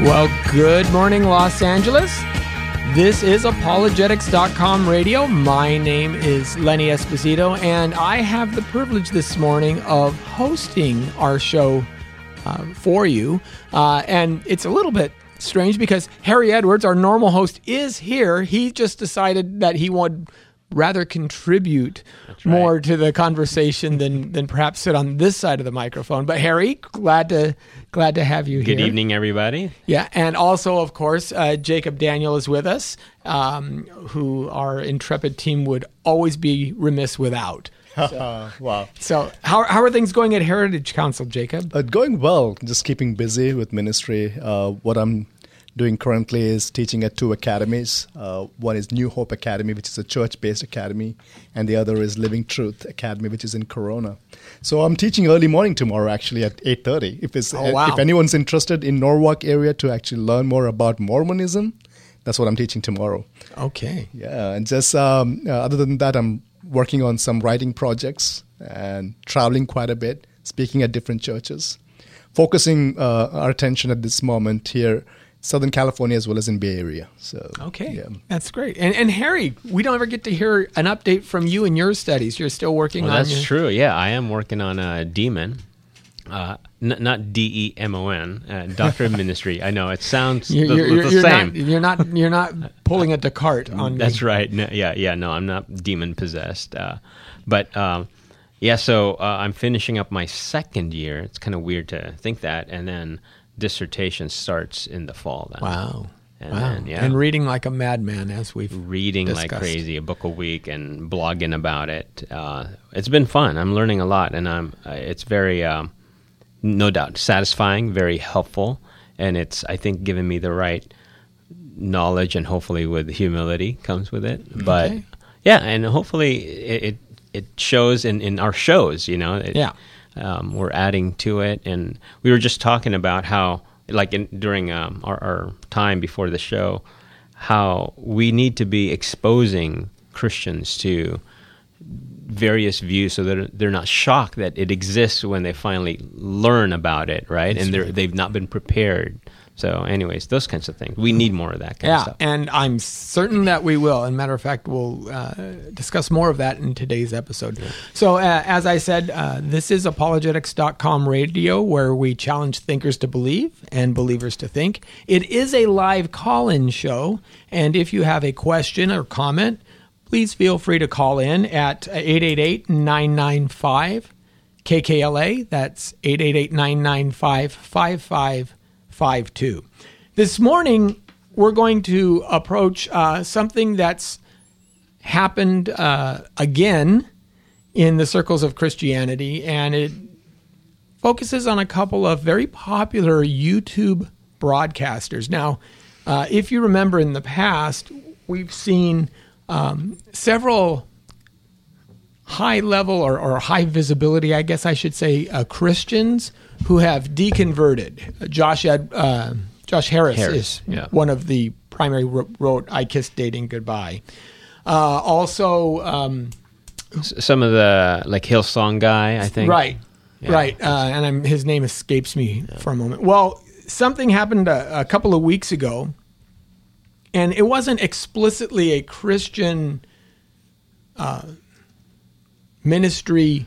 Well, good morning, Los Angeles. This is apologetics.com radio. My name is Lenny Esposito, and I have the privilege this morning of hosting our show uh, for you. Uh, and it's a little bit strange because Harry Edwards, our normal host, is here. He just decided that he would rather contribute right. more to the conversation than than perhaps sit on this side of the microphone. But Harry, glad to glad to have you Good here. evening, everybody. Yeah, and also, of course, uh, Jacob Daniel is with us, um, who our intrepid team would always be remiss without. wow. So, how, how are things going at Heritage Council, Jacob? Uh, going well, just keeping busy with ministry. Uh, what I'm doing currently is teaching at two academies. Uh, one is New Hope Academy, which is a church-based academy, and the other is Living Truth Academy, which is in Corona. So I'm teaching early morning tomorrow, actually at 8:30. If it's Oh, wow. if anyone's interested in Norwalk area to actually learn more about Mormonism, that's what I'm teaching tomorrow. Okay. Yeah, and just um, uh, other than that, I'm working on some writing projects and traveling quite a bit, speaking at different churches, focusing uh, our attention at this moment here, Southern California as well as in Bay Area. So Okay. yeah. That's great. And, and Harry, we don't ever get to hear an update from you and your studies. You're still working Well, on that's your- true. Yeah, I am working on a demon. Uh, n- not D E M O N, uh, Doctor of Ministry. I know it sounds the, You're, you're, the you're, you're same. not, you're not you're not pulling a Descartes on me. That's me. right. No, yeah, yeah. No, I'm not demon possessed. Uh, but um, yeah, so uh, I'm finishing up my second year. It's kind of weird to think that, and then dissertation starts in the fall. Then. Wow. And wow. then, yeah. And reading like a madman as we've reading like crazy, a book a week, and blogging about it. Uh, it's been fun. I'm learning a lot, and I'm. Uh, it's very, um, no doubt, satisfying, very helpful, and it's I think given me the right knowledge, and hopefully with humility comes with it. But Okay. yeah, and hopefully it it, it shows in, in our shows. You know, it, Yeah. Um, we're adding to it, and we were just talking about how, like, in, during um, our, our time before the show, how we need to be exposing Christians to various views so that they're not shocked that it exists when they finally learn about it, right? and they're, they've not been prepared. So, anyways, those kinds of things. We need more of that kind of Yeah, stuff. and I'm certain that we will. And matter of fact, we'll uh, discuss more of that in today's episode. So, uh, as I said, uh, this is apologetics.com radio where we challenge thinkers to believe and believers to think. It is a live call in show. And if you have a question or comment, please feel free to call in at 888 995 KKLA. That's 888 995 5552. This morning, we're going to approach uh, something that's happened uh, again in the circles of Christianity, and it focuses on a couple of very popular YouTube broadcasters. Now, uh, if you remember in the past, we've seen um, several high level or, or high visibility, I guess I should say, uh, Christians who have deconverted. Josh Ed, uh, Josh Harris, Harris, is yeah. one of the primary wrote "I Kissed Dating Goodbye." Uh, also, um, Some of the, like, Hillsong guy, I think. Right, Yeah. right. Uh, and I'm, his name escapes me for a moment. Well, something happened a, a couple of weeks ago, and it wasn't explicitly a Christian uh, ministry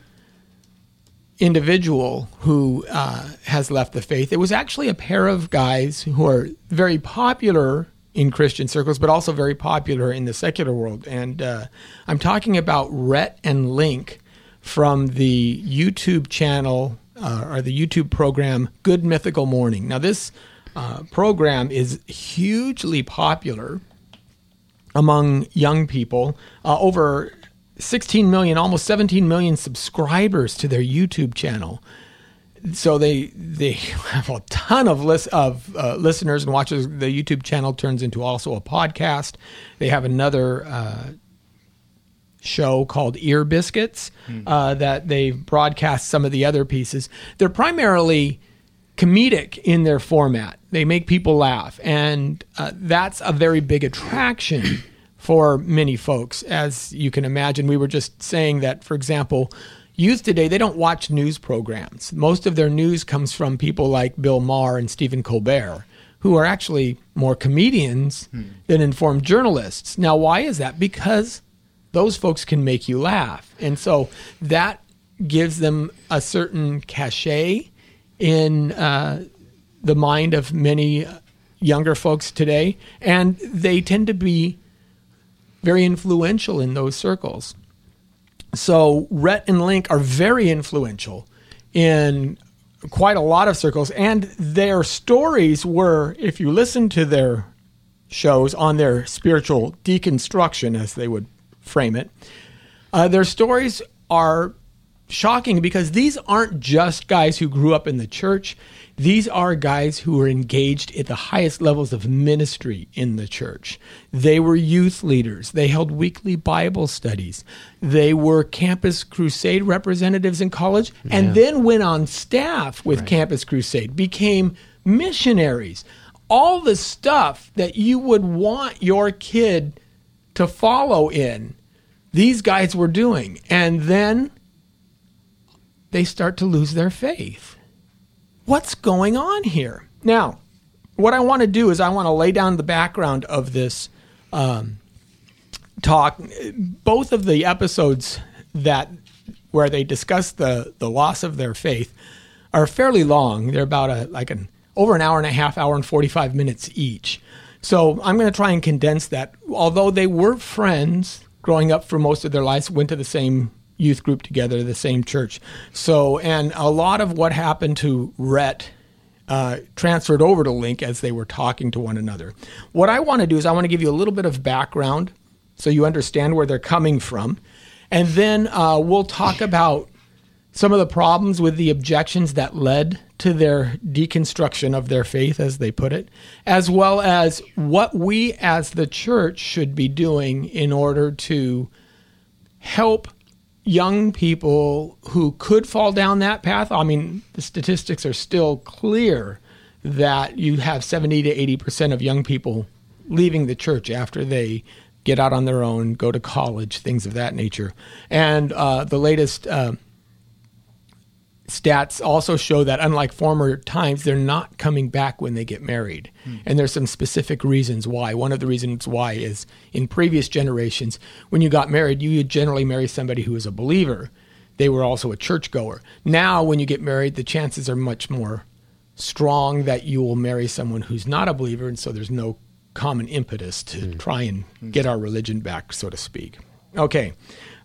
individual who uh, has left the faith. It was actually a pair of guys who are very popular in Christian circles, but also very popular in the secular world. And uh, I'm talking about Rhett and Link from the YouTube channel uh, or the YouTube program Good Mythical Morning. Now, this uh, program is hugely popular among young people. Uh, over 16 million, almost 17 million subscribers to their YouTube channel. So they they have a ton of lis- of uh, listeners and watchers. The YouTube channel turns into also a podcast. They have another uh, show called Ear Biscuits uh, that they broadcast some of the other pieces. They're primarily comedic in their format. They make people laugh, and uh, that's a very big attraction for many folks. As you can imagine, we were just saying that, for example, youth today they don't watch news programs. Most of their news comes from people like Bill Maher and Stephen Colbert, who are actually more comedians than informed journalists. Now, why is that? Because those folks can make you laugh. And so that gives them a certain cachet in uh, the mind of many younger folks today. And they tend to be very influential in those circles. So Rhett and Link are very influential in quite a lot of circles, and their stories were, if you listen to their shows on their spiritual deconstruction, as they would frame it, uh, their stories are shocking because these aren't just guys who grew up in the church. These are guys who were engaged at the highest levels of ministry in the church. They were youth leaders. They held weekly Bible studies. They were Campus Crusade representatives in college and then went on staff with Campus Crusade, became missionaries. All the stuff that you would want your kid to follow in, these guys were doing. And then they start to lose their faith what's going on here? Now, what I want to do is I want to lay down the background of this um, talk. Both of the episodes that where they discuss the the loss of their faith are fairly long. They're about a like an over an hour and a half, hour and forty five minutes each. So I'm going to try and condense that. Although they were friends growing up for most of their lives, went to the same youth group together, the same church. So, and a lot of what happened to Rhett uh, transferred over to Link as they were talking to one another. What I want to do is I want to give you a little bit of background so you understand where they're coming from. And then uh, we'll talk about some of the problems with the objections that led to their deconstruction of their faith, as they put it, as well as what we as the church should be doing in order to help young people who could fall down that path. I mean, the statistics are still clear that you have 70 to 80% of young people leaving the church after they get out on their own, go to college, things of that nature. And uh, the latest uh, stats also show that unlike former times they're not coming back when they get married mm. and there's some specific reasons why one of the reasons why is in previous generations when you got married you would generally marry somebody who was a believer they were also a churchgoer now when you get married the chances are much more strong that you will marry someone who's not a believer and so there's no common impetus to mm. try and mm. get our religion back so to speak okay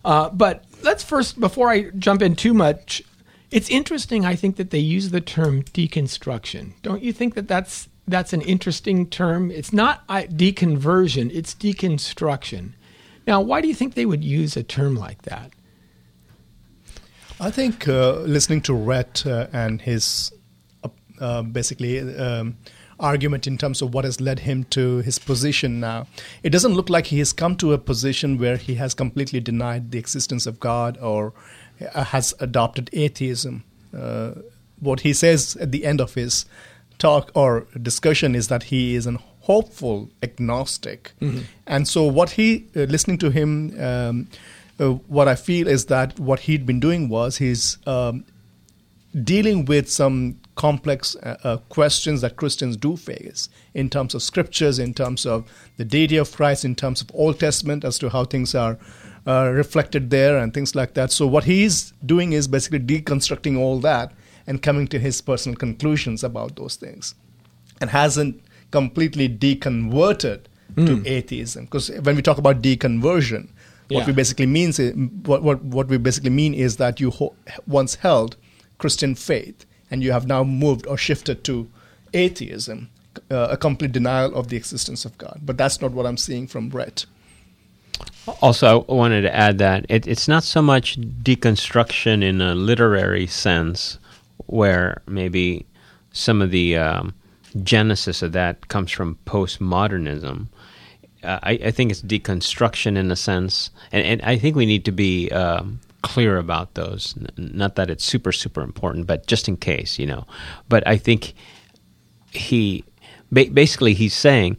uh, but let's first before i jump in too much it's interesting, I think, that they use the term deconstruction. Don't you think that that's that's an interesting term? It's not deconversion; it's deconstruction. Now, why do you think they would use a term like that? I think uh, listening to Rhett uh, and his uh, uh, basically um, argument in terms of what has led him to his position now, it doesn't look like he has come to a position where he has completely denied the existence of God or uh, has adopted atheism. Uh, what he says at the end of his talk or discussion is that he is an hopeful agnostic. Mm-hmm. And so, what he, uh, listening to him, um, uh, what I feel is that what he'd been doing was he's um, dealing with some complex uh, uh, questions that Christians do face in terms of scriptures, in terms of the deity of Christ, in terms of Old Testament, as to how things are uh, reflected there and things like that. So what he's doing is basically deconstructing all that and coming to his personal conclusions about those things, and hasn't completely deconverted mm. to hmm. atheism. Because when we talk about deconversion, yeah. what we basically means is, what, what what we basically mean is that you ho- once held Christian faith and you have now moved or shifted to atheism, uh, a complete denial of the existence of God. But that's not what I'm seeing from Rhett. Also, I wanted to add that it, it's not so much deconstruction in a literary sense, where maybe some of the um, genesis of that comes from postmodernism. Uh, I, I, think it's deconstruction in a sense, and, and I think we need to be um, clear about those. N- not that it's super, super important, but just in case, you know. But I think he ba- basically he's saying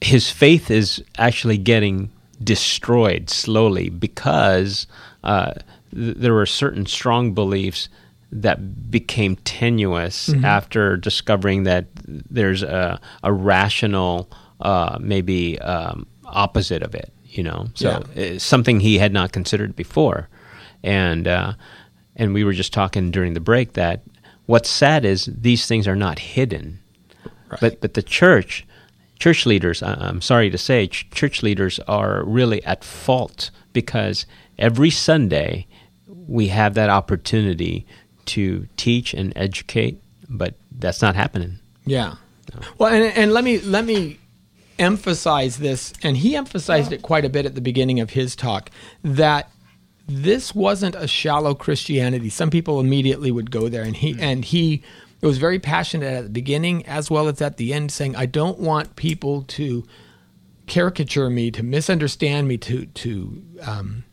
his faith is actually getting destroyed slowly because uh, th- there were certain strong beliefs that became tenuous Mm-hmm. after discovering that there's a, a rational, uh, maybe um, opposite of it. You know, so it's something he had not considered before, and uh, and we were just talking during the break that what's sad is these things are not hidden, but but the church. Church leaders, I'm sorry to say, ch- church leaders are really at fault because every Sunday we have that opportunity to teach and educate, but that's not happening. Yeah. Well, and, and let me let me emphasize this, and he emphasized it quite a bit at the beginning of his talk that this wasn't a shallow Christianity. Some people immediately would go there, and he and he was very passionate at the beginning as well as at the end, saying, "I don't want people to caricature me, to misunderstand me, to to um,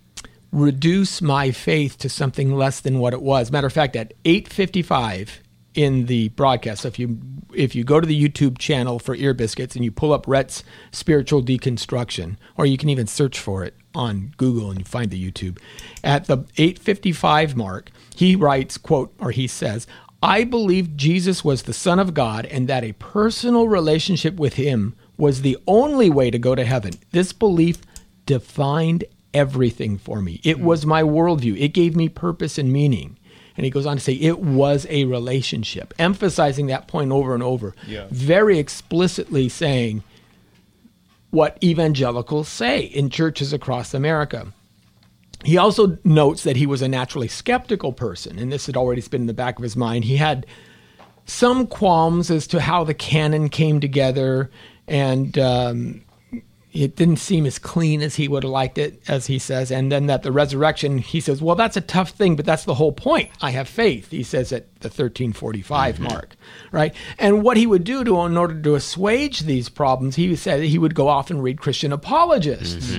reduce my faith to something less than what it was." Matter of fact, at eight fifty five in the broadcast, so if you if you go to the YouTube channel for Ear Biscuits and you pull up Rhett's spiritual deconstruction, or you can even search for it on Google and you find the YouTube. At the 855 mark, he writes, quote, or he says, I believed Jesus was the Son of God and that a personal relationship with him was the only way to go to heaven. This belief defined everything for me. It was my worldview. It gave me purpose and meaning. And he goes on to say it was a relationship, emphasizing that point over and over, Yeah. very explicitly saying what evangelicals say in churches across America. He also notes that he was a naturally skeptical person, and this had already been in the back of his mind. He had some qualms as to how the canon came together, and um, it didn't seem as clean as he would have liked it, as he says. And then that the resurrection, he says, well, that's a tough thing, but that's the whole point. I have faith, he says at the 1345 mark, right? And what he would do to, in order to assuage these problems, he said he would go off and read Christian apologists.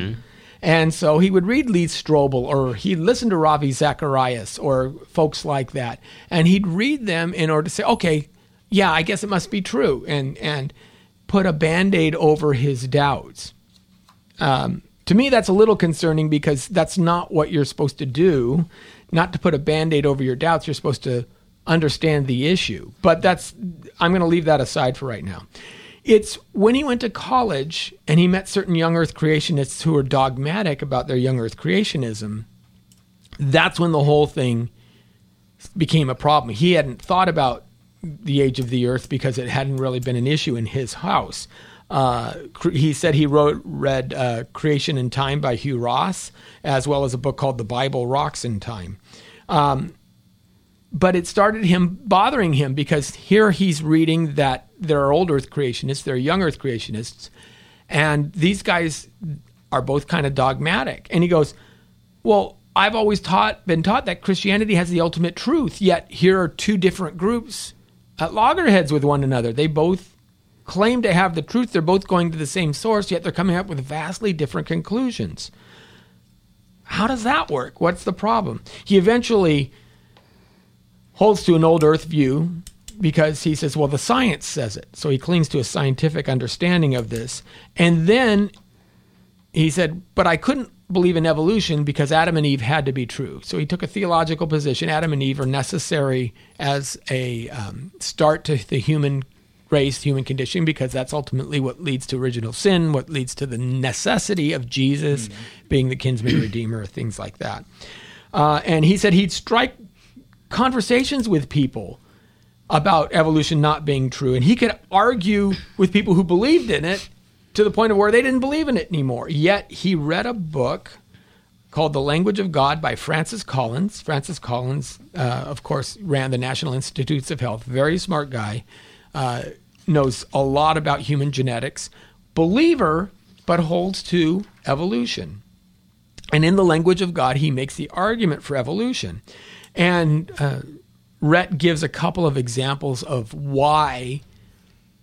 And so he would read Lee Strobel or he'd listen to Ravi Zacharias or folks like that. And he'd read them in order to say, okay, yeah, I guess it must be true. And, and put a band aid over his doubts. Um, to me, that's a little concerning because that's not what you're supposed to do. Not to put a band aid over your doubts. You're supposed to understand the issue. But that's, I'm going to leave that aside for right now. It's when he went to college and he met certain young earth creationists who were dogmatic about their young earth creationism. That's when the whole thing became a problem. He hadn't thought about the age of the earth because it hadn't really been an issue in his house. Uh, cr- he said he wrote read uh, Creation and Time by Hugh Ross, as well as a book called The Bible Rocks and Time. Um, but it started him bothering him because here he's reading that there are old Earth creationists, there are young Earth creationists, and these guys are both kind of dogmatic. And he goes, "Well, I've always taught, been taught that Christianity has the ultimate truth. Yet here are two different groups at loggerheads with one another. They both claim to have the truth. They're both going to the same source, yet they're coming up with vastly different conclusions. How does that work? What's the problem? He eventually holds to an old earth view because he says, well, the science says it. So he clings to a scientific understanding of this. And then he said, but I couldn't believe in evolution because Adam and Eve had to be true. So he took a theological position. Adam and Eve are necessary as a um, start to the human race, human condition, because that's ultimately what leads to original sin, what leads to the necessity of Jesus being the kinsman redeemer, things like that. Uh, and he said he'd strike conversations with people about evolution not being true. And he could argue with people who believed in it to the point of where they didn't believe in it anymore. Yet he read a book called The Language of God by Francis Collins. Francis Collins, uh, of course, ran the National Institutes of Health. Very smart guy. Uh, knows a lot about human genetics. Believer, but holds to evolution. And in the language of God, he makes the argument for evolution. And uh, Rhett gives a couple of examples of why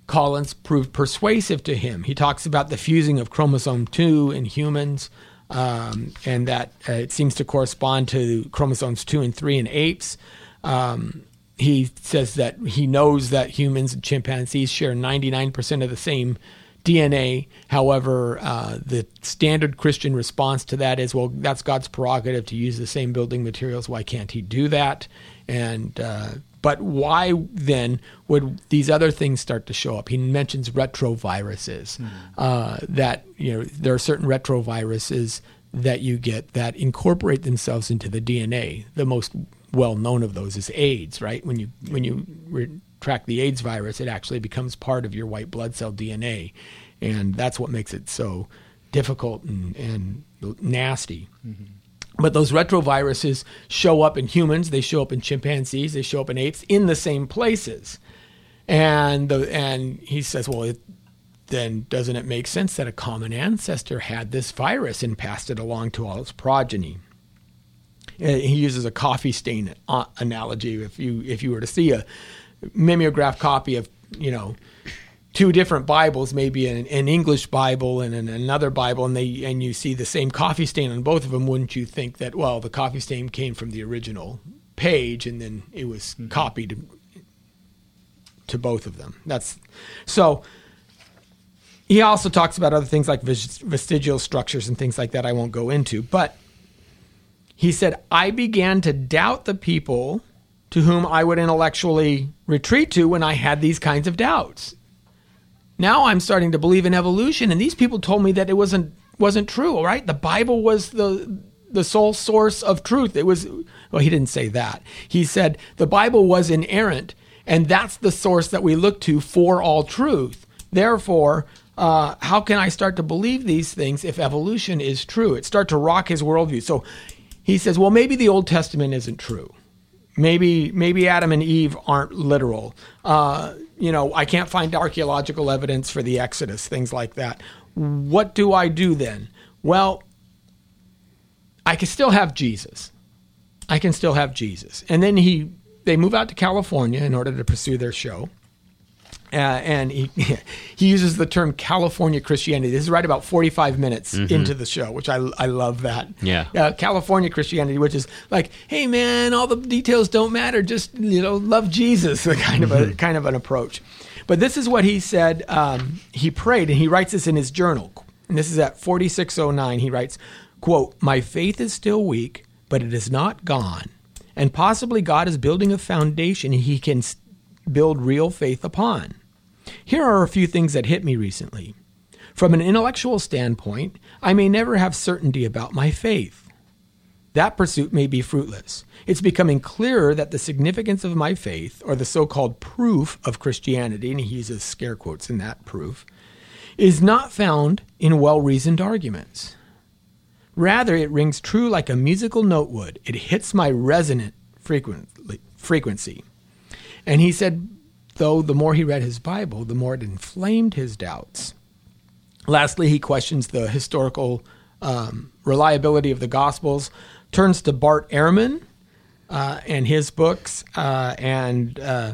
Collins proved persuasive to him. He talks about the fusing of chromosome 2 in humans, um, and that uh, it seems to correspond to chromosomes 2 and 3 in apes. Um, he says that he knows that humans and chimpanzees share 99% of the same DNA. However, uh, the standard Christian response to that is, well, that's God's prerogative to use the same building materials. Why can't He do that? And uh, but why then would these other things start to show up? He mentions retroviruses. Mm-hmm. Uh, that you know there are certain retroviruses that you get that incorporate themselves into the DNA. The most well known of those is AIDS, right? When you when you re- track the AIDS virus, it actually becomes part of your white blood cell DNA, and that's what makes it so difficult and, and nasty. Mm-hmm. But those retroviruses show up in humans, they show up in chimpanzees, they show up in apes in the same places. And the, and he says, well, it, then doesn't it make sense that a common ancestor had this virus and passed it along to all its progeny? Uh, he uses a coffee stain uh, analogy. If you if you were to see a mimeograph copy of you know two different Bibles, maybe an, an English Bible and an, another Bible, and they and you see the same coffee stain on both of them, wouldn't you think that well the coffee stain came from the original page and then it was mm-hmm. copied to both of them? That's so. He also talks about other things like vestigial structures and things like that. I won't go into, but he said, I began to doubt the people to whom I would intellectually retreat to when I had these kinds of doubts. Now I'm starting to believe in evolution, and these people told me that it wasn't wasn't true. Right? The Bible was the the sole source of truth. It was well, he didn't say that. He said the Bible was inerrant, and that's the source that we look to for all truth. Therefore, uh, how can I start to believe these things if evolution is true? It start to rock his worldview. So he says, well, maybe the Old Testament isn't true. Maybe maybe Adam and Eve aren't literal. Uh, you know, I can't find archaeological evidence for the Exodus, things like that. What do I do then? Well, I can still have Jesus. I can still have Jesus. And then he they move out to California in order to pursue their show. Uh, and he he uses the term California Christianity. This is right about 45 minutes mm-hmm. into the show, which I, I love that. Yeah. Uh, California Christianity, which is like, hey man, all the details don't matter. Just you know, love Jesus, kind of a mm-hmm. kind of an approach. But this is what he said. Um, he prayed, and he writes this in his journal. And this is at 4609. He writes, "quote My faith is still weak, but it is not gone." And possibly God is building a foundation he can build real faith upon. Here are a few things that hit me recently. From an intellectual standpoint, I may never have certainty about my faith. That pursuit may be fruitless. It's becoming clearer that the significance of my faith, or the so called proof of Christianity, and he uses scare quotes in that proof, is not found in well reasoned arguments. Rather, it rings true like a musical note would. It hits my resonant frequency. And he said, though the more he read his Bible, the more it inflamed his doubts. Lastly, he questions the historical um, reliability of the Gospels, turns to Bart Ehrman uh, and his books, uh, and uh,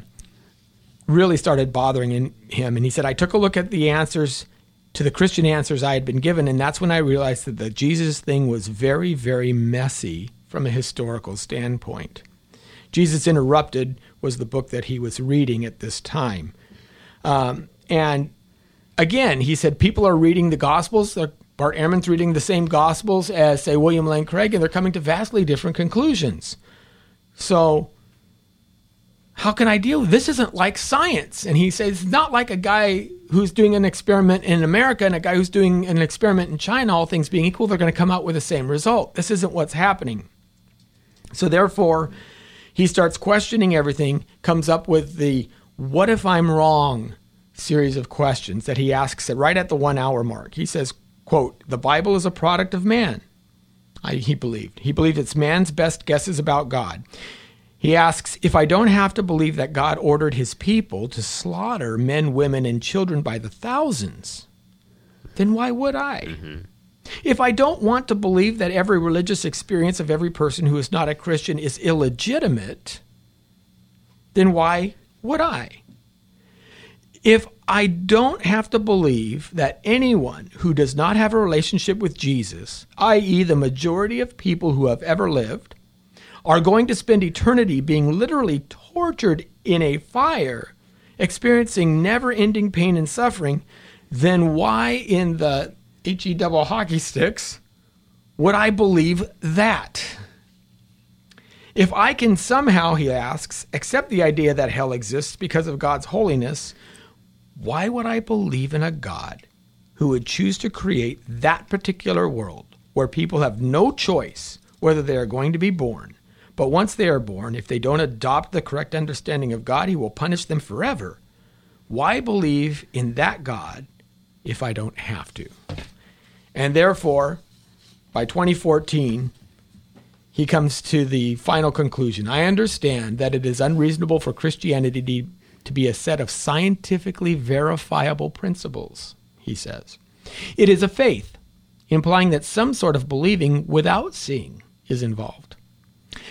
really started bothering him. And he said, I took a look at the answers to the Christian answers I had been given, and that's when I realized that the Jesus thing was very, very messy from a historical standpoint. Jesus Interrupted was the book that he was reading at this time. Um, and again, he said people are reading the Gospels. Bart Ehrman's reading the same Gospels as, say, William Lane Craig, and they're coming to vastly different conclusions. So, how can I deal? This isn't like science. And he says, it's not like a guy who's doing an experiment in America and a guy who's doing an experiment in China, all things being equal, they're going to come out with the same result. This isn't what's happening. So, therefore, he starts questioning everything, comes up with the what if I'm wrong series of questions that he asks right at the one hour mark. He says, quote, the Bible is a product of man. I, he believed. He believed it's man's best guesses about God. He asks, if I don't have to believe that God ordered his people to slaughter men, women, and children by the thousands, then why would I? Mm-hmm. If I don't want to believe that every religious experience of every person who is not a Christian is illegitimate, then why would I? If I don't have to believe that anyone who does not have a relationship with Jesus, i.e., the majority of people who have ever lived, are going to spend eternity being literally tortured in a fire, experiencing never ending pain and suffering, then why in the HE double hockey sticks would I believe that? If I can somehow, he asks, accept the idea that hell exists because of God's holiness, why would I believe in a God who would choose to create that particular world where people have no choice whether they are going to be born? But once they are born, if they don't adopt the correct understanding of God, he will punish them forever. Why believe in that God if I don't have to? And therefore, by 2014, he comes to the final conclusion. I understand that it is unreasonable for Christianity to be a set of scientifically verifiable principles, he says. It is a faith, implying that some sort of believing without seeing is involved.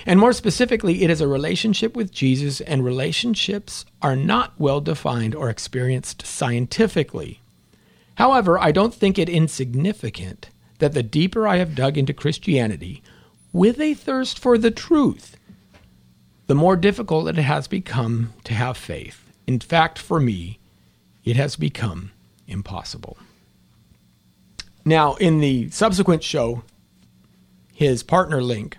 And more specifically, it is a relationship with Jesus, and relationships are not well defined or experienced scientifically. However, I don't think it insignificant that the deeper I have dug into Christianity, with a thirst for the truth, the more difficult it has become to have faith. In fact, for me, it has become impossible. Now, in the subsequent show, his partner Link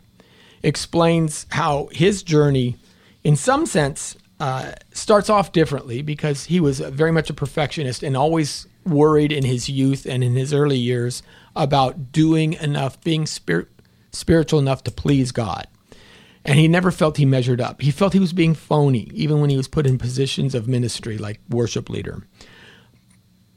explains how his journey, in some sense, uh, starts off differently because he was very much a perfectionist and always worried in his youth and in his early years about doing enough, being spir- spiritual enough to please God. And he never felt he measured up. He felt he was being phony, even when he was put in positions of ministry like worship leader.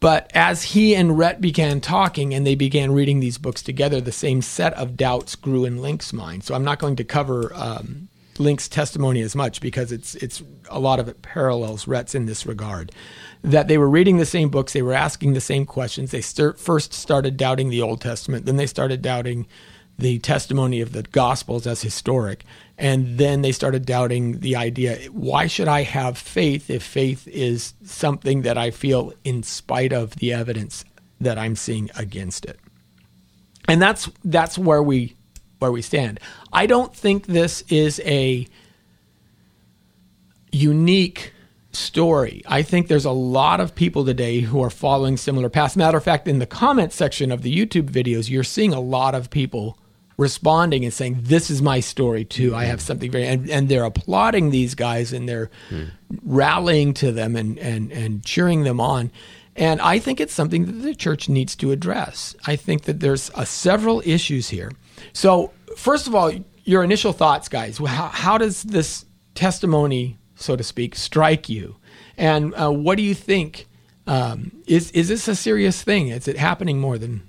But as he and Rhett began talking and they began reading these books together, the same set of doubts grew in Link's mind. So I'm not going to cover um, Link's testimony as much because it's it's a lot of it parallels Rhett's in this regard. That they were reading the same books, they were asking the same questions. They start, first started doubting the Old Testament, then they started doubting the testimony of the Gospels as historic. And then they started doubting the idea why should I have faith if faith is something that I feel in spite of the evidence that I'm seeing against it? And that's that's where we where we stand. I don't think this is a unique story. I think there's a lot of people today who are following similar paths. Matter of fact, in the comment section of the YouTube videos, you're seeing a lot of people responding and saying, "This is my story too. I have something very," and, and they're applauding these guys and they're mm. rallying to them and and and cheering them on. And I think it's something that the church needs to address. I think that there's several issues here. So, first of all, your initial thoughts, guys. How, how does this testimony, so to speak, strike you? And uh, what do you think? Um, is is this a serious thing? Is it happening more than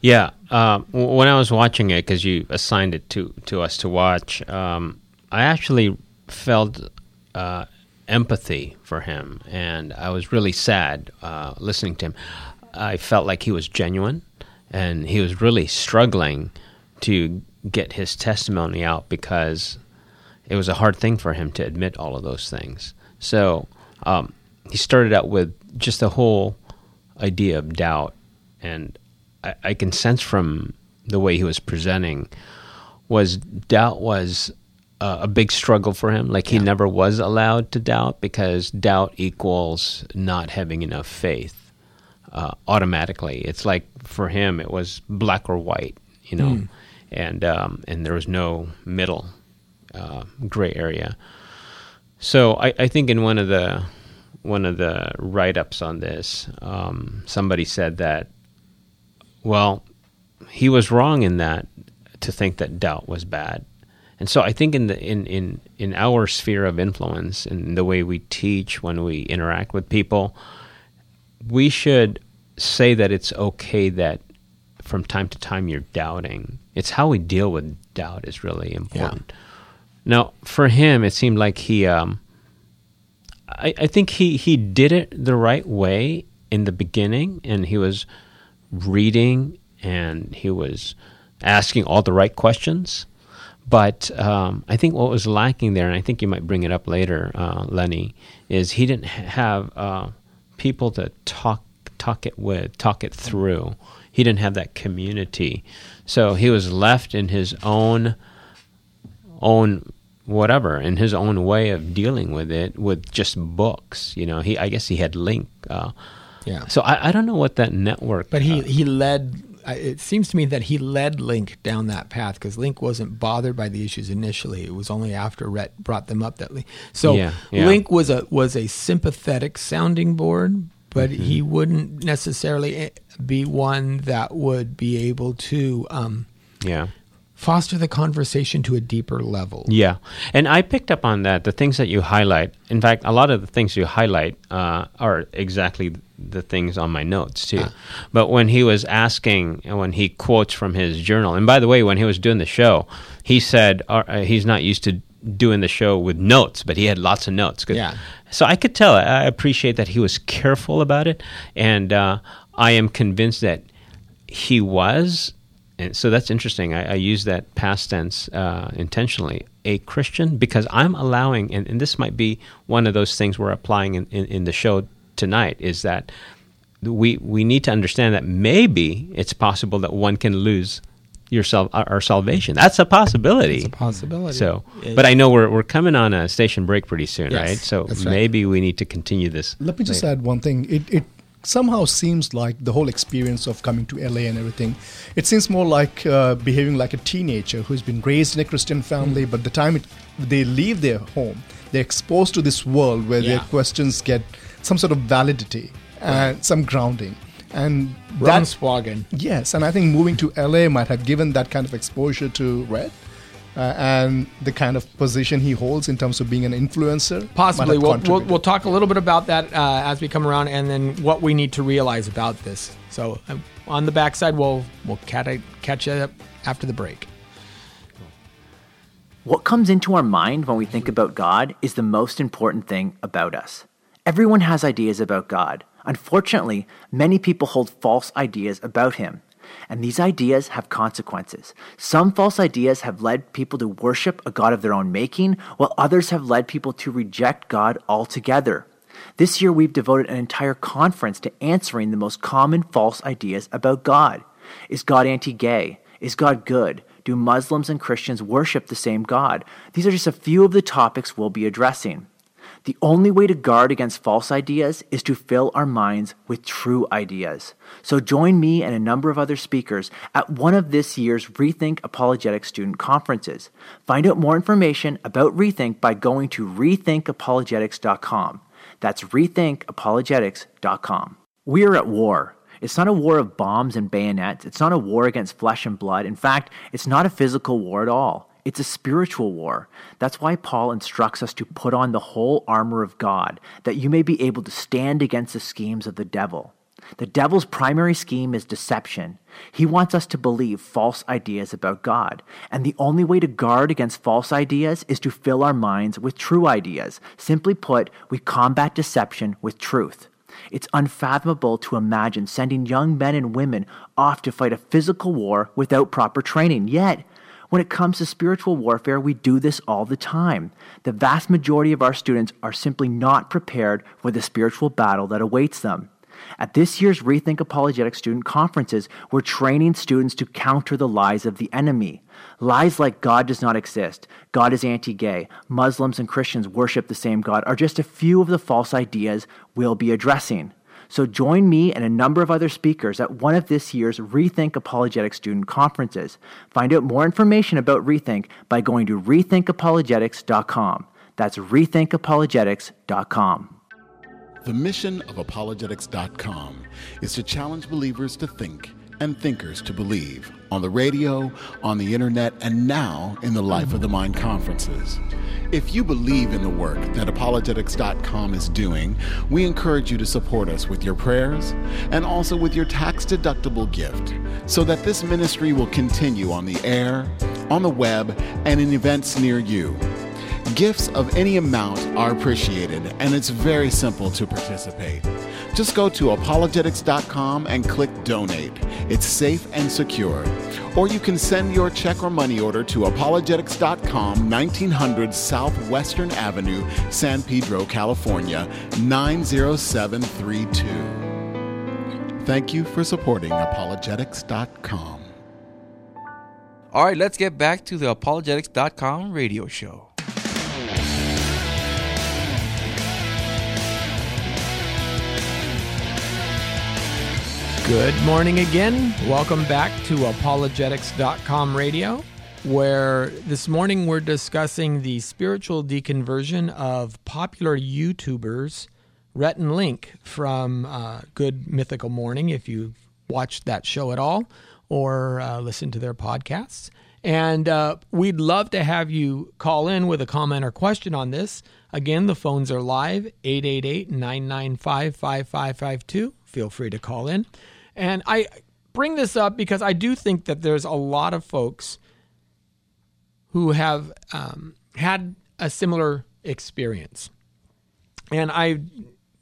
yeah, uh, when I was watching it, because you assigned it to to us to watch, um, I actually felt uh, empathy for him, and I was really sad uh, listening to him. I felt like he was genuine, and he was really struggling to get his testimony out because it was a hard thing for him to admit all of those things. So um, he started out with just the whole idea of doubt, and I, I can sense from the way he was presenting was doubt was uh, a big struggle for him. Like he yeah. never was allowed to doubt because doubt equals not having enough faith uh, automatically. It's like for him, it was black or white, you know, mm. And um, and there was no middle uh, gray area. So I, I, think in one of the one of the write ups on this, um, somebody said that well, he was wrong in that to think that doubt was bad. And so I think in the in, in, in our sphere of influence in the way we teach when we interact with people, we should say that it's okay that from time to time you're doubting. It's how we deal with doubt is really important. Yeah. Now, for him, it seemed like he, um, I, I think he, he did it the right way in the beginning, and he was reading and he was asking all the right questions. But um, I think what was lacking there, and I think you might bring it up later, uh, Lenny, is he didn't have uh, people to talk talk it with, talk it through. He didn't have that community, so he was left in his own own whatever in his own way of dealing with it with just books. You know, he I guess he had Link. Uh, Yeah. So I, I don't know what that network. But he uh, he led. It seems to me that he led Link down that path because Link wasn't bothered by the issues initially. It was only after Rhett brought them up that Link. So Yeah, yeah. Link was a was a sympathetic sounding board, but Mm-hmm. he wouldn't necessarily eh, be one that would be able to um, yeah. foster the conversation to a deeper level. Yeah, and I picked up on that. The things that you highlight, in fact, a lot of the things you highlight uh, are exactly the things on my notes too. But when he was asking, when he quotes from his journal, and by the way, when he was doing the show, he said uh, uh, he's not used to doing the show with notes, but he had lots of notes. Yeah. So I could tell. I appreciate that he was careful about it, and uh, I am convinced that he was and so that's interesting. I, I use that past tense uh, intentionally. A Christian, because I'm allowing, and, and this might be one of those things we're applying in, in, in the show tonight, is that we we need to understand that maybe it's possible that one can lose your sal- our, salvation. That's a possibility. It's a possibility. So, but I know we're we're coming on a station break pretty soon, Yes, right? So right. maybe we need to continue this. Let me just later. add one thing. It, it somehow seems like the whole experience of coming to LA and everything, it seems more like uh, behaving like a teenager who's been raised in a Christian family, but the time it, they leave their home, they're exposed to this world where their questions get some sort of validity and some grounding. And that, Rumswagen. yes, and I think moving to LA might have given that kind of exposure to Rhett. Uh, and the kind of position he holds in terms of being an influencer. Possibly. We'll, we'll, we'll talk a little bit about that uh, as we come around and then what we need to realize about this. So um, on the backside, we'll, we'll cat- catch you up after the break. What comes into our mind when we think about God is the most important thing about us. Everyone has ideas about God. Unfortunately, many people hold false ideas about Him. And these ideas have consequences. Some false ideas have led people to worship a God of their own making, while others have led people to reject God altogether. This year, we've devoted an entire conference to answering the most common false ideas about God. Is God anti gay? Is God good? Do Muslims and Christians worship the same God? These are just a few of the topics we'll be addressing. The only way to guard against false ideas is to fill our minds with true ideas. So join me and a number of other speakers at one of this year's Rethink Apologetics student conferences. Find out more information about Rethink by going to rethinkapologetics.com. That's rethinkapologetics.com. We are at war. It's not a war of bombs and bayonets. It's not a war against flesh and blood. In fact, it's not a physical war at all. It's a spiritual war. That's why Paul instructs us to put on the whole armor of God, that you may be able to stand against the schemes of the devil. The devil's primary scheme is deception. He wants us to believe false ideas about God. And the only way to guard against false ideas is to fill our minds with true ideas. Simply put, we combat deception with truth. It's unfathomable to imagine sending young men and women off to fight a physical war without proper training. Yet, when it comes to spiritual warfare, we do this all the time. The vast majority of our students are simply not prepared for the spiritual battle that awaits them. At this year's Rethink Apologetics student conferences, we're training students to counter the lies of the enemy. Lies like God does not exist, God is anti gay, Muslims and Christians worship the same God are just a few of the false ideas we'll be addressing. So join me and a number of other speakers at one of this year's Rethink Apologetics student conferences. Find out more information about Rethink by going to rethinkapologetics.com. That's rethinkapologetics.com. The mission of apologetics.com is to challenge believers to think and thinkers to believe on the radio, on the internet, and now in the Life of the Mind conferences. If you believe in the work that apologetics.com is doing, we encourage you to support us with your prayers and also with your tax deductible gift so that this ministry will continue on the air, on the web, and in events near you. Gifts of any amount are appreciated, and it's very simple to participate. Just go to apologetics.com and click donate. It's safe and secure. Or you can send your check or money order to apologetics.com, 1900 Southwestern Avenue, San Pedro, California, 90732. Thank you for supporting apologetics.com. All right, let's get back to the apologetics.com radio show. Good morning again. Welcome back to apologetics.com radio, where this morning we're discussing the spiritual deconversion of popular YouTubers, Rhett and Link from uh, Good Mythical Morning, if you've watched that show at all or uh, listened to their podcasts. And uh, we'd love to have you call in with a comment or question on this. Again, the phones are live 888 995 5552. Feel free to call in. And I bring this up because I do think that there's a lot of folks who have um, had a similar experience. And I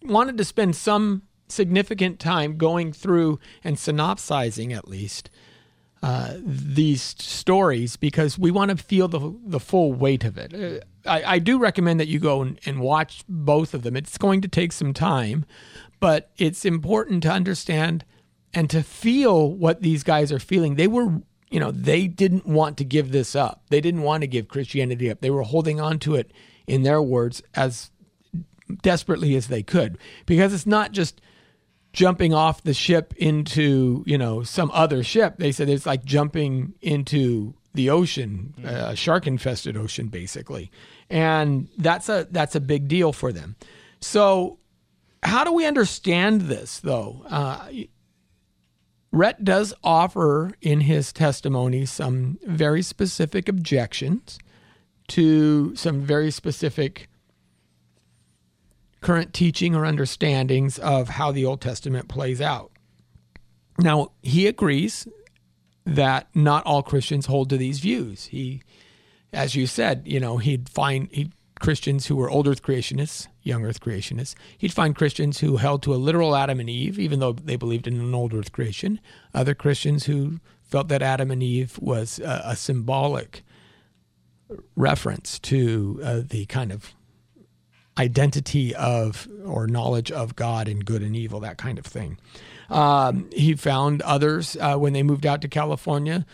wanted to spend some significant time going through and synopsizing, at least, uh, these stories because we want to feel the, the full weight of it. Uh, I, I, do recommend that you go and, and watch both of them. It's going to take some time, but it's important to understand and to feel what these guys are feeling. They were, you know, they didn't want to give this up. They didn't want to give Christianity up. They were holding on to it, in their words, as desperately as they could. Because it's not just jumping off the ship into, you know, some other ship. They said it's like jumping into the ocean, mm. a shark infested ocean, basically. And that's a that's a big deal for them. So how do we understand this, though? Uh, Rhett does offer in his testimony some very specific objections to some very specific current teaching or understandings of how the Old Testament plays out. Now, he agrees that not all Christians hold to these views. He, as you said, you know, he'd find he Christians who were old earth creationists, young earth creationists. He'd find Christians who held to a literal Adam and Eve, even though they believed in an old earth creation. Other Christians who felt that Adam and Eve was a, a symbolic reference to uh, the kind of identity of or knowledge of God and good and evil, that kind of thing. Um, he found others uh, when they moved out to California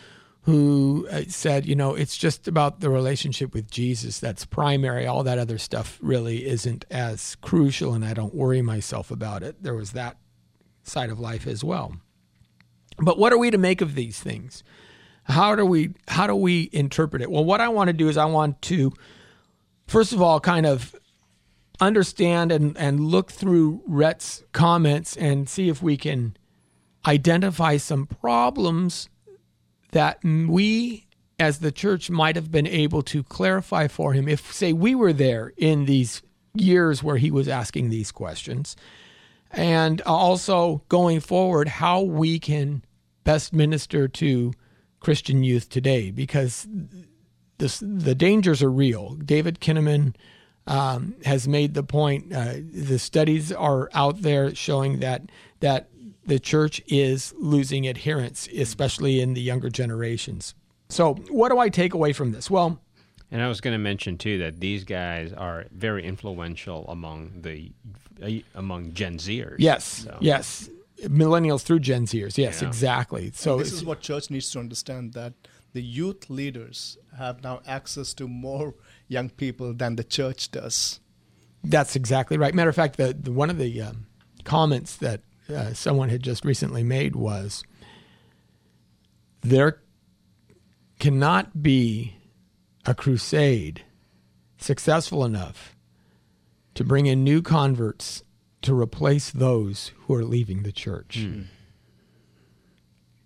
who uh, said, you know, it's just about the relationship with Jesus that's primary. All that other stuff really isn't as crucial, and I don't worry myself about it. There was that side of life as well. But what are we to make of these things? How do we how do we interpret it? Well, what I want to do is I want to first of all kind of understand and, and look through Rhett's comments and see if we can identify some problems that we as the church might have been able to clarify for him if, say, we were there in these years where he was asking these questions. And also going forward, how we can best minister to Christian youth today because this, the dangers are real. David Kinnaman um, has made the point. Uh, the studies are out there showing that that the church is losing adherents, especially in the younger generations. So, what do I take away from this? Well, and I was going to mention too that these guys are very influential among the uh, among Gen Zers. Yes, so. yes, millennials through Gen Zers. Yes, yeah. exactly. So and this is what church needs to understand that the youth leaders have now access to more young people than the church does. That's exactly right. Matter of fact, the, the one of the um, comments that uh, someone had just recently made was there cannot be a crusade successful enough to bring in new converts to replace those who are leaving the church. Mm.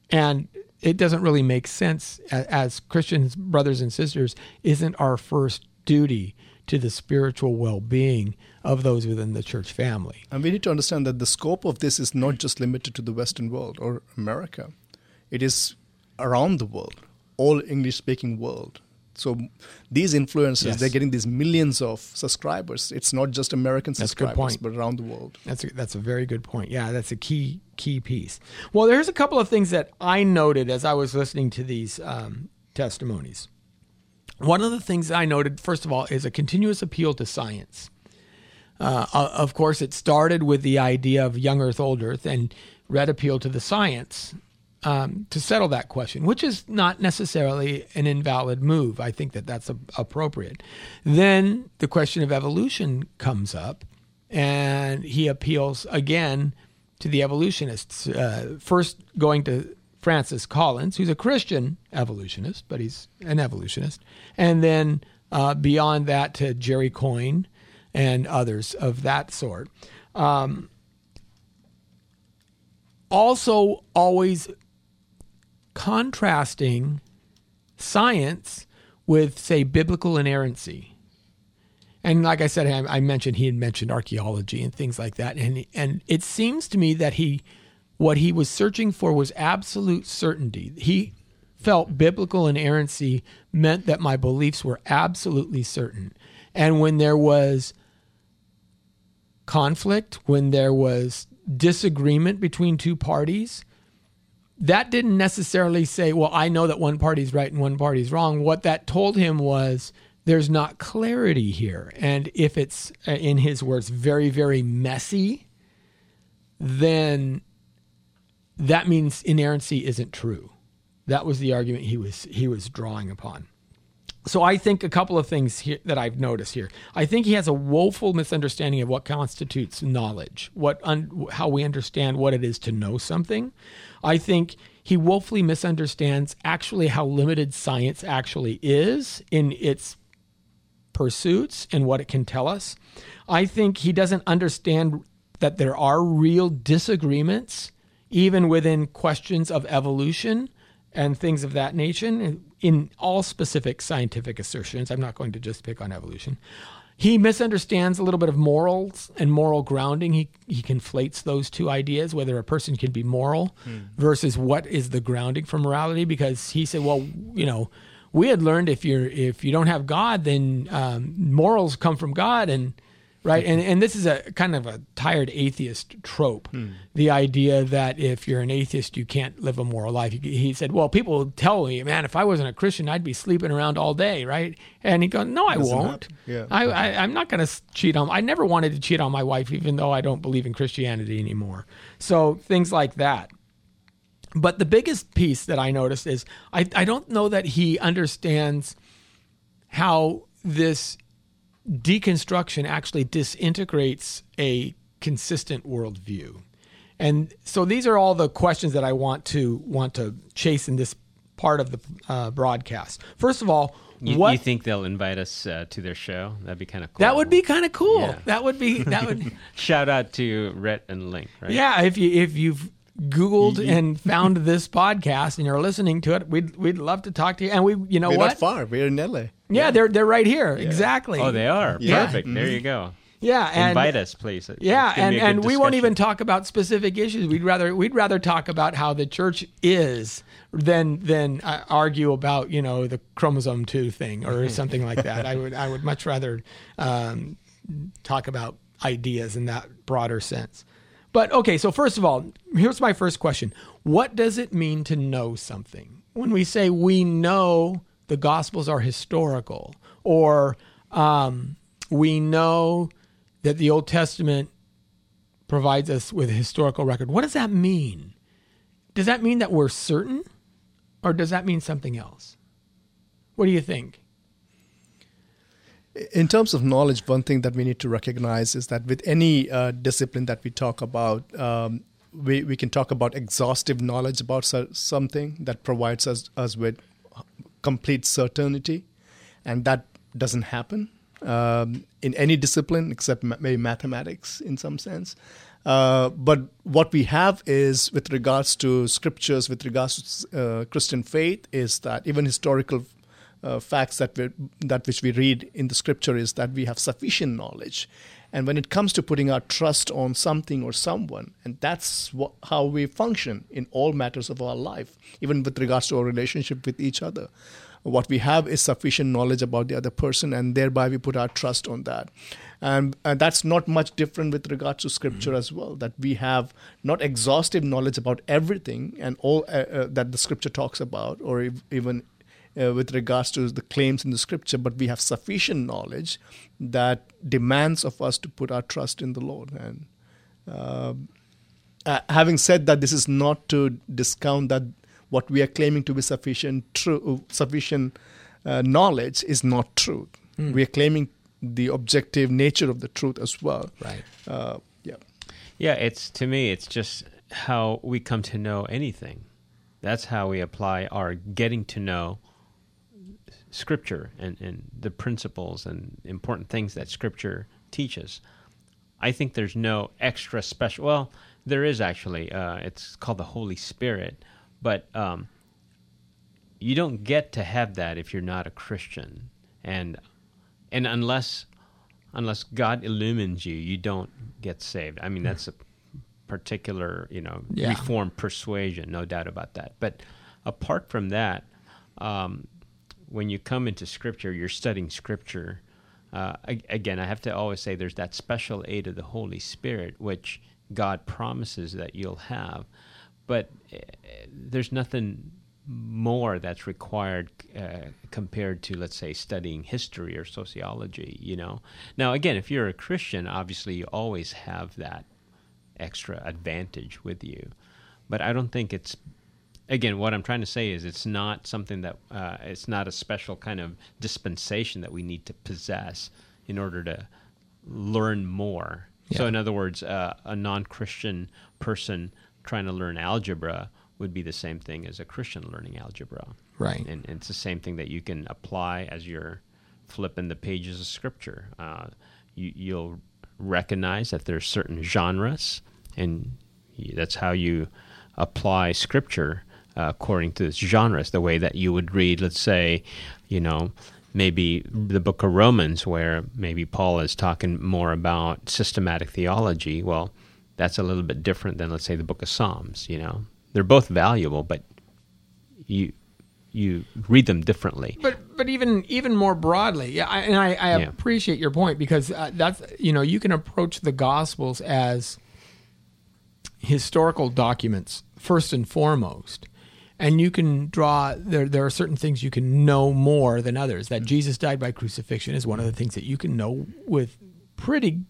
And it doesn't really make sense as Christians, brothers and sisters, isn't our first duty to the spiritual well being of those within the church family. And we need to understand that the scope of this is not just limited to the Western world or America, it is around the world, all English speaking world. So these influencers, yes. they're getting these millions of subscribers. It's not just American that's subscribers, but around the world. That's a, that's a very good point. Yeah, that's a key key piece. Well, there's a couple of things that I noted as I was listening to these um, testimonies. One of the things I noted, first of all, is a continuous appeal to science. Uh, of course, it started with the idea of young Earth, old Earth, and Rhett appealed to the science um, to settle that question, which is not necessarily an invalid move. I think that that's a, appropriate. Then the question of evolution comes up, and he appeals again to the evolutionists. Uh, first, going to Francis Collins, who's a Christian evolutionist, but he's an evolutionist, and then uh, beyond that to Jerry Coyne and others of that sort. Um, also, always contrasting science with, say, biblical inerrancy. And like I said, I, I mentioned he had mentioned archaeology and things like that, and and it seems to me that he, what he was searching for was absolute certainty. He felt biblical inerrancy meant that my beliefs were absolutely certain, and when there was conflict, when there was disagreement between two parties, that didn't necessarily say, well, I know that one party's right and one party's wrong. What that told him was there's not clarity here. And if it's, uh, in his words, very, very messy, then that means inerrancy isn't true. That was the argument he was he was drawing upon. So I think a couple of things here that I've noticed here. I think he has a woeful misunderstanding of what constitutes knowledge, what un, how we understand what it is to know something. I think he woefully misunderstands actually how limited science actually is in its pursuits and what it can tell us. I think he doesn't understand that there are real disagreements even within questions of evolution and things of that nature in all specific scientific assertions. I'm not going to just pick on evolution. He misunderstands a little bit of morals and moral grounding. He he conflates those two ideas, whether a person can be moral hmm. versus what is the grounding for morality. Because he said, well, you know, we had learned if you're if you don't have God, then um, morals come from God, and right? And and this is a kind of a tired atheist trope, hmm. the idea that if you're an atheist, you can't live a moral life. He, said, "Well, people tell me, man, if I wasn't a Christian, I'd be sleeping around all day, right?" And he goes, "No, I Doesn't won't. Yeah, I, I am not going to cheat on. I never wanted to cheat on my wife, even though I don't believe in Christianity anymore. So things like that." But the biggest piece that I noticed is I, I don't know that he understands how this deconstruction actually disintegrates a consistent worldview. And so these are all the questions that I want to want to chase in this part of the uh, broadcast. First of all, you, what, you think they'll invite us uh, to their show? That'd be kind of cool. That would be kind of cool. Yeah. That would be that would. Shout out to Rhett and Link. Right? Yeah, if you if you've Googled and found this podcast and you're listening to it, we'd we'd love to talk to you. And we, you know we're what? Not far. We're in LA. Yeah, yeah. they're they're right here. Yeah. Exactly. Oh, they are. Yeah. Perfect. Mm-hmm. There you go. Yeah, and, invite us, please. Yeah, and, and we won't even talk about specific issues. We'd rather we'd rather talk about how the church is than than uh, argue about you know the chromosome two thing or something like that. I would I would much rather um, talk about ideas in that broader sense. But okay, so first of all, here's my first question What does it mean to know something? When we say we know the Gospels are historical, or um, we know that the Old Testament provides us with a historical record, what does that mean? Does that mean that we're certain, or does that mean something else? What do you think? in terms of knowledge, one thing that we need to recognize is that with any uh, discipline that we talk about, um, we, we can talk about exhaustive knowledge about something that provides us, us with complete certainty, and that doesn't happen um, in any discipline except maybe mathematics in some sense. Uh, but what we have is, with regards to scriptures, with regards to uh, Christian faith, is that even historical uh, facts that we that which we read in the scripture is that we have sufficient knowledge and when it comes to putting our trust on something or someone and that's what, how we function in all matters of our life even with regards to our relationship with each other what we have is sufficient knowledge about the other person and thereby we put our trust on that and, and that's not much different with regards to scripture mm-hmm. as well that we have not exhaustive knowledge about everything and all uh, uh, that the scripture talks about or if, even uh, with regards to the claims in the scripture, but we have sufficient knowledge that demands of us to put our trust in the Lord. And uh, uh, having said that, this is not to discount that what we are claiming to be sufficient true, sufficient uh, knowledge is not truth. Mm. We are claiming the objective nature of the truth as well. Right. Uh, yeah. Yeah, it's to me, it's just how we come to know anything. That's how we apply our getting to know Scripture and, and the principles and important things that Scripture teaches. I think there's no extra special. Well, there is actually. Uh, it's called the Holy Spirit, but um, you don't get to have that if you're not a Christian, and and unless unless God illumines you, you don't get saved. I mean, that's a particular, you know, Yeah. reformed persuasion, no doubt about that. But apart from that, um, when you come into Scripture, you're studying Scripture. Uh, again, I have to always say there's that special aid of the Holy Spirit, which God promises that you'll have. But uh, there's nothing more that's required uh, compared to, let's say, studying history or sociology. You know. Now, again, if you're a Christian, obviously you always have that extra advantage with you. But I don't think it's again what I'm trying to say is it's not something that uh, it's not a special kind of dispensation that we need to possess in order to learn more. So in other words, uh, a non-Christian person trying to learn algebra would be the same thing as a Christian learning algebra. Right. And, and it's the same thing that you can apply as you're flipping the pages of Scripture. Uh, you, you'll recognize that there's certain genres, and that's how you apply Scripture uh, according to its genres. The way that you would read, let's say, you know, maybe the book of Romans, where maybe Paul is talking more about systematic theology. Well, that's a little bit different than, let's say, the book of Psalms. You know, they're both valuable, but you you read them differently. But but even even more broadly, yeah, I, and I, I Yeah. appreciate your point because uh, that's you know you can approach the Gospels as historical documents first and foremost, and you can draw there. There are certain things you can know more than others. That mm. Jesus died by crucifixion is one of the things that you can know with pretty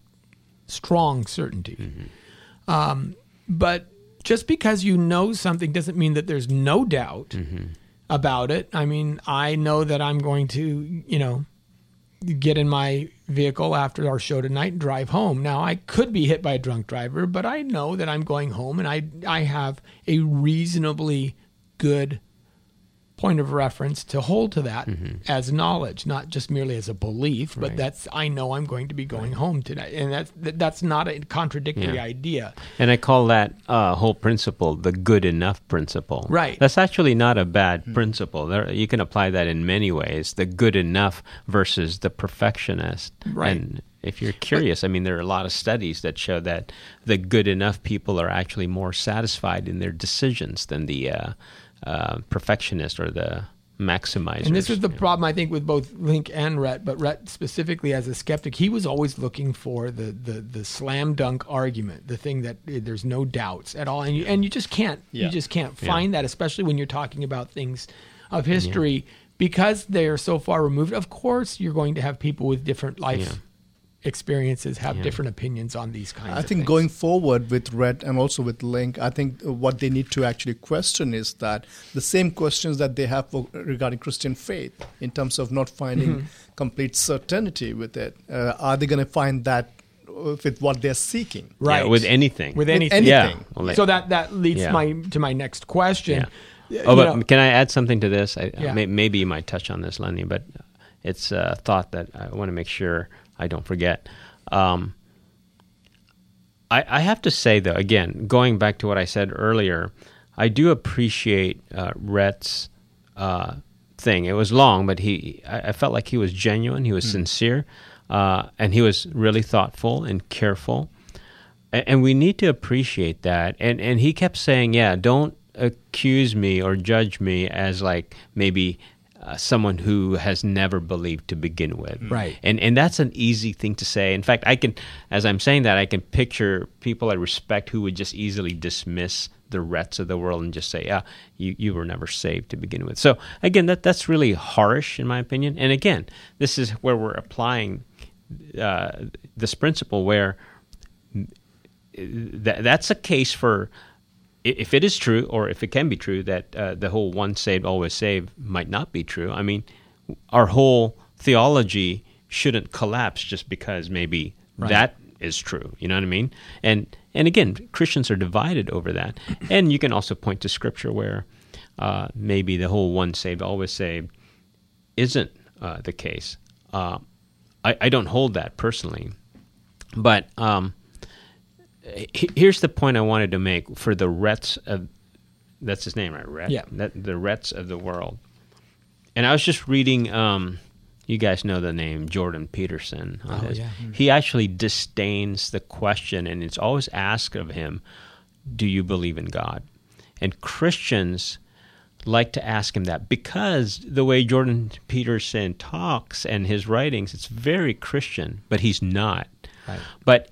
strong certainty. Mm-hmm. Um, but just because you know something doesn't mean that there's no doubt mm-hmm. about it. I mean, I know that I'm going to, you know, get in my vehicle after our show tonight and drive home. Now, I could be hit by a drunk driver, but I know that I'm going home and I I have a reasonably good point of reference to hold to that as knowledge, not just merely as a belief, but Right. that's I know I'm going to be going home tonight, and that's that- that's not a contradictory Yeah. idea. And I call that uh, whole principle the good enough principle. Right. That's actually not a bad principle. There, you can apply that in many ways. The good enough versus the perfectionist. Right. And if you're curious, I mean, there are a lot of studies that show that the good enough people are actually more satisfied in their decisions than the uh, uh, perfectionist or the maximizer. And this is the know. problem I think with both Link and Rhett, but Rhett specifically as a skeptic, he was always looking for the the, the slam dunk argument, the thing that eh, there's no doubts at all, and you, and you just can't Yeah. you just can't find that, especially when you're talking about things of history because they are so far removed. Of course, you're going to have people with different life Yeah. Experiences have Yeah. different opinions on these kinds. I of think things. going forward with Rhett and also with Link, I think what they need to actually question is that the same questions that they have for, regarding Christian faith in terms of not finding Mm-hmm. complete certainty with it. Uh, are they going to find that with what they're seeking? right Yeah, with anything. with With anything. anything. Yeah. Well, So that that leads Yeah. my to my next question. Yeah. Uh, Oh, you but know- can I add something to this? I, Yeah. may, maybe you might touch on this, Lenny, but it's a thought that I want to make sure I don't forget. Um, I, I have to say, though, again, going back to what I said earlier, I do appreciate uh, Rhett's uh, thing. It was long, but he I, I felt like he was genuine, he was sincere, uh, and he was really thoughtful and careful and, and we need to appreciate that. And and he kept saying, "Yeah, don't accuse me or judge me as like maybe uh, someone who has never believed to begin with." Right. And and that's an easy thing to say. In fact, I can, as I'm saying that, I can picture people I respect who would just easily dismiss the Rhetts of the world and just say, "Yeah, you you were never saved to begin with." So again, that that's really harsh in my opinion. And again, this is where we're applying uh, this principle where that, that's a case for if it is true or if it can be true that uh, the whole once saved always saved might not be true i mean our whole theology shouldn't collapse just because maybe Right. that is true. You know what I mean? And and again, Christians are divided over that. And you can also point to scripture where uh, maybe the whole "one saved, always saved" isn't uh, the case. Uh, I, I, don't hold that personally, but um, here's the point I wanted to make for the Rhetts of that's his name, right? Rhett. Yeah. That, the Rhetts of the world. And I was just reading. Um, you guys know the name Jordan Peterson. Oh, yeah. He actually disdains the question, and it's always asked of him, "Do you believe in God?" And Christians like to ask him that because the way Jordan Peterson talks and his writings, it's very Christian, but he's not. Right. But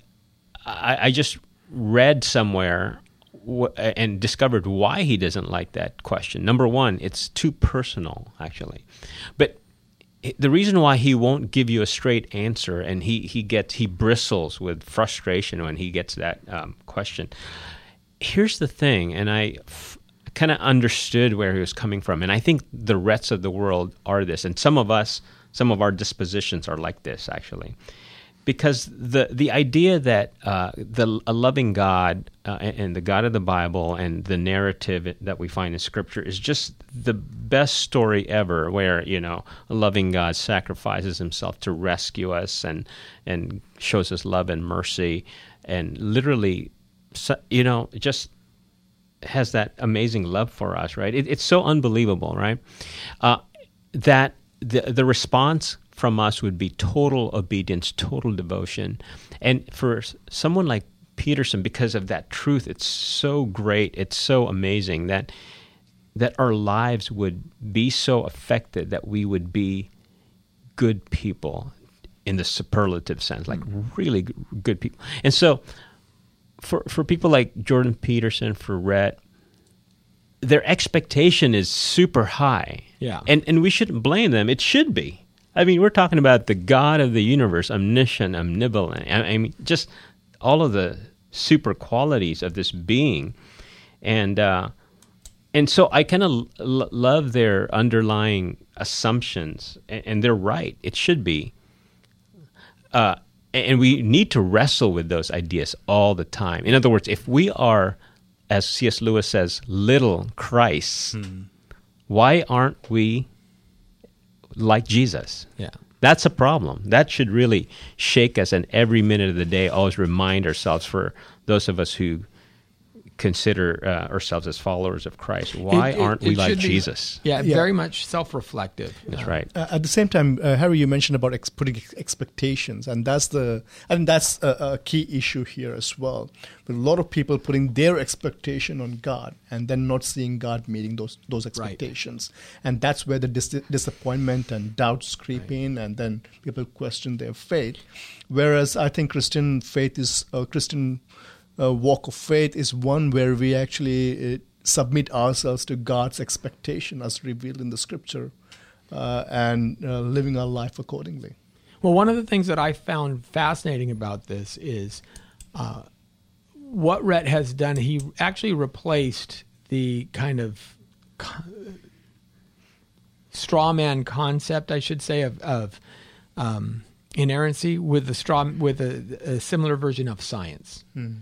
I, I just read somewhere w- and discovered why he doesn't like that question. Number one, it's too personal, actually. But the reason why he won't give you a straight answer and he, he gets he bristles with frustration when he gets that um, question. Here's the thing, and I f- kind of understood where he was coming from, and I think the rest of the world are this, and some of us, some of our dispositions are like this actually because the the idea that uh, the a loving God uh, and the God of the Bible and the narrative that we find in Scripture is just the best story ever, where you know a loving God sacrifices Himself to rescue us and and shows us love and mercy, and literally, you know, just has that amazing love for us, right? It, it's so unbelievable, right? Uh, that the the response from us would be total obedience, total devotion. And for someone like Peterson, because of that truth, it's so great, it's so amazing that that our lives would be so affected that we would be good people in the superlative sense, like mm. really good people. And so for for people like Jordan Peterson, for Rhett, their expectation is super high. Yeah. And and we shouldn't blame them. It should be. I mean, we're talking about the God of the universe, omniscient, omnipotent. I mean, just all of the super qualities of this being, and uh, and so I kind of l- love their underlying assumptions, and, and, they're right. It should be, uh, and we need to wrestle with those ideas all the time. In other words, if we are, as C.S. Lewis says, little Christ, hmm. why aren't we? Like Jesus. Yeah. That's a problem. That should really shake us, and every minute of the day, always remind ourselves for those of us who consider uh, ourselves as followers of Christ. Why it, it, aren't we like Jesus? yeah, yeah, very much self-reflective. That's uh, right. Uh, at the same time, uh, Harry, you mentioned about ex- putting expectations, and that's the and that's a, a, key issue here as well. With a lot of people putting their expectation on God and then not seeing God meeting those those expectations, right. and that's where the dis- disappointment and doubts creep right. in, and then people question their faith. Whereas I think Christian faith is uh, Christian uh, walk of faith is one where we actually uh, submit ourselves to God's expectation as revealed in the scripture uh, and uh, living our life accordingly. Well, one of the things that I found fascinating about this is uh, what Rhett has done. He actually replaced the kind of straw man concept, I should say, of, of um, inerrancy with the straw with a, a, similar version of science. Mm.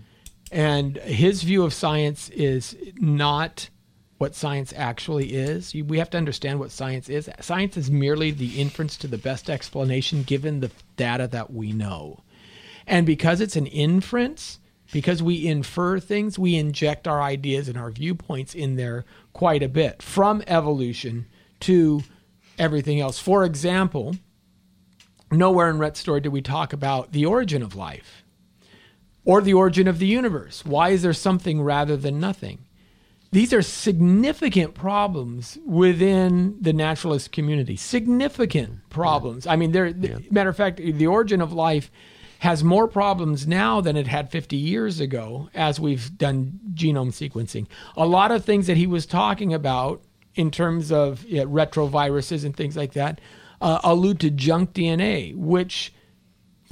And his view of science is not what science actually is. We have to understand what science is. Science is merely the inference to the best explanation given the data that we know. And because it's an inference, because we infer things, we inject our ideas and our viewpoints in there quite a bit from evolution to everything else. For example, nowhere in Rhett's story do we talk about the origin of life or the origin of the universe. Why is there something rather than nothing? These are significant problems within the naturalist community. Significant problems. I mean, there. Yeah. Matter of fact, the origin of life has more problems now than it had 50 years ago as we've done genome sequencing. A lot of things that he was talking about in terms of you know, retroviruses and things like that uh, allude to junk DNA, which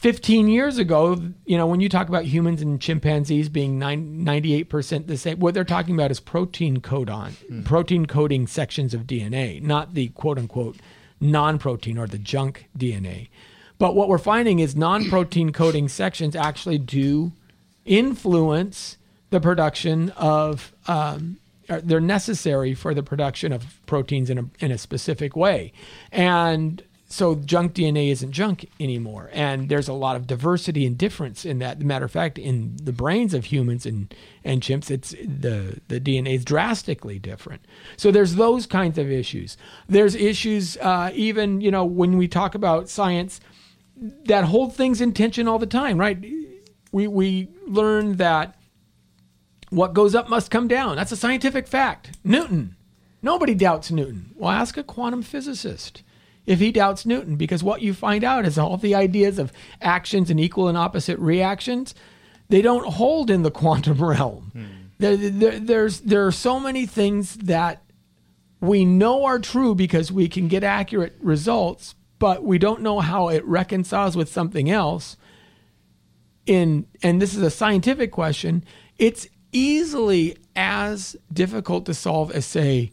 15 years ago, you know, when you talk about humans and chimpanzees being 98% the same, what they're talking about is protein codon, mm. protein coding sections of DNA, not the quote unquote non protein or the junk DNA. But what we're finding is non-protein coding sections actually do influence the production of. Um, they're necessary for the production of proteins in a in a specific way, and so junk DNA isn't junk anymore. And there's a lot of diversity and difference in that. matter of fact, in the brains of humans and, and chimps, it's the, the DNA is drastically different. So there's those kinds of issues. There's issues uh, even, you know, when we talk about science that hold things in tension all the time, right? We, we learn that what goes up must come down. That's a scientific fact. Newton. Nobody doubts Newton. Well, ask a quantum physicist if he doubts Newton, because what you find out is all the ideas of actions and equal and opposite reactions, they don't hold in the quantum realm. Hmm. There, there, there's there are so many things that we know are true because we can get accurate results, but we don't know how it reconciles with something else. In and this is a scientific question. It's easily as difficult to solve as say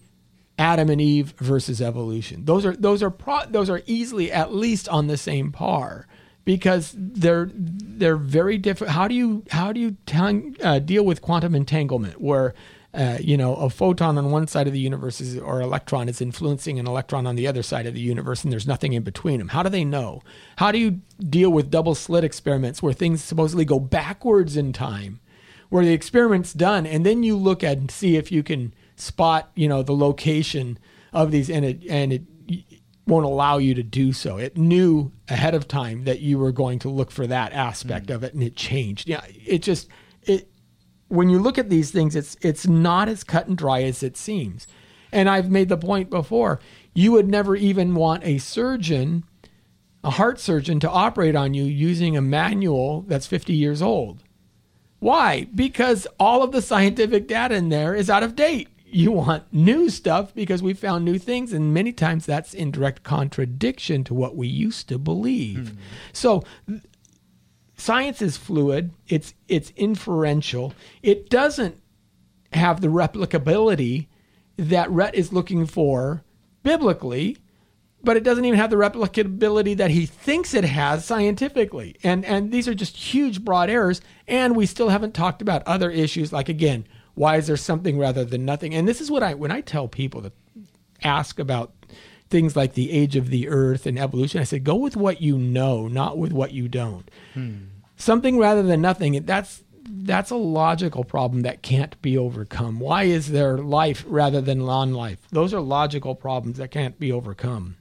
Adam and Eve versus evolution. Those are those are pro, those are easily at least on the same par because they're they're very different. How do you how do you tang, uh, deal with quantum entanglement where uh, you know a photon on one side of the universe is, or electron is influencing an electron on the other side of the universe and there's nothing in between them? How do they know? How do you deal with double slit experiments where things supposedly go backwards in time? Where the experiment's done, and then you look at and see if you can spot you know the location of these and it and it won't allow you to do so. It knew ahead of time that you were going to look for that aspect mm. of it and it changed. Yeah it just it when you look at these things it's it's not as cut and dry as it seems. And i've made the point before you would never even want a surgeon a heart surgeon to operate on you using a manual that's 50 years old. Why? Because all of the scientific data in there is out of date. You want new stuff because we found new things, and many times that's in direct contradiction to what we used to believe. Hmm. So, th- science is fluid. It's it's inferential. It doesn't have the replicability that Rhett is looking for biblically but it doesn't even have the replicability that he thinks it has scientifically. And and these are just huge broad errors. And we still haven't talked about other issues like again, why is there something rather than nothing? And this is what I when I tell people to ask about things like the age of the earth and evolution, I said, go with what you know, not with what you don't. Hmm. Something rather than nothing, that's that's a logical problem that can't be overcome. Why is there life rather than non-life? Those are logical problems that can't be overcome.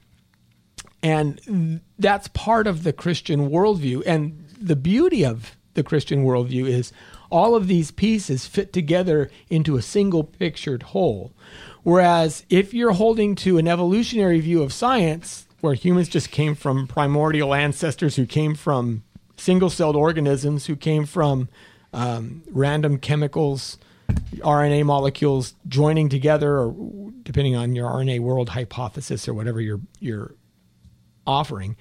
And that's part of the Christian worldview. And the beauty of the Christian worldview is all of these pieces fit together into a single pictured whole. Whereas if you're holding to an evolutionary view of science, where humans just came from primordial ancestors who came from single celled organisms, who came from um, random chemicals, RNA molecules joining together, or depending on your RNA world hypothesis or whatever you're, you're offering,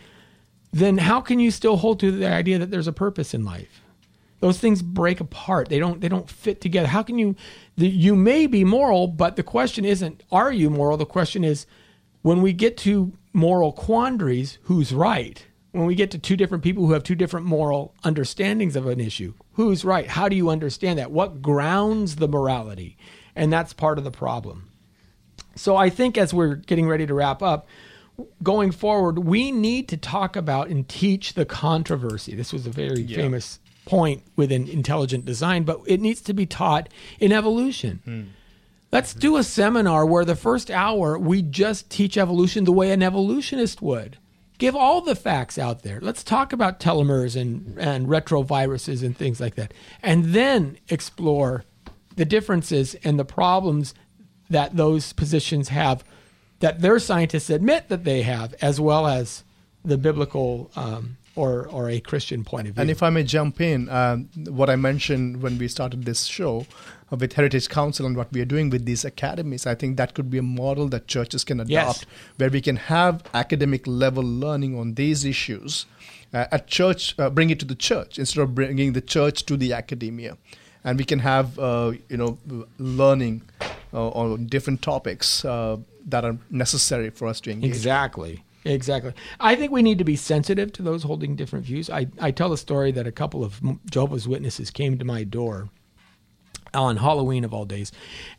then how can you still hold to the idea that there's a purpose in life? Those things break apart. They don't. They don't fit together. How can you? The, you may be moral, but the question isn't are you moral. The question is, when we get to moral quandaries, who's right? When we get to two different people who have two different moral understandings of an issue, who's right? How do you understand that? What grounds the morality? And that's part of the problem. So I think as we're getting ready to wrap up, going forward, we need to talk about and teach the controversy. This was a very famous point with an intelligent design, but it needs to be taught in evolution. Let's do a seminar where the first hour we just teach evolution the way an evolutionist would. Give all the facts out there. Let's talk about telomeres and, and retroviruses and things like that. And then explore the differences and the problems that those positions have that their scientists admit that they have, as well as the biblical um, or or a Christian point of view. And if I may jump in, um, what I mentioned when we started this show uh, with Heritage Council and what we are doing with these academies, I think that could be a model that churches can adopt Yes. where we can have academic level learning on these issues uh, at church, uh, bring it to the church instead of bringing the church to the academia. And we can have, uh, you know, learning uh, on different topics uh, that are necessary for us to engage. Exactly. Exactly. I think we need to be sensitive to those holding different views. I, I tell the story that a couple of Jehovah's Witnesses came to my door on Halloween of all days.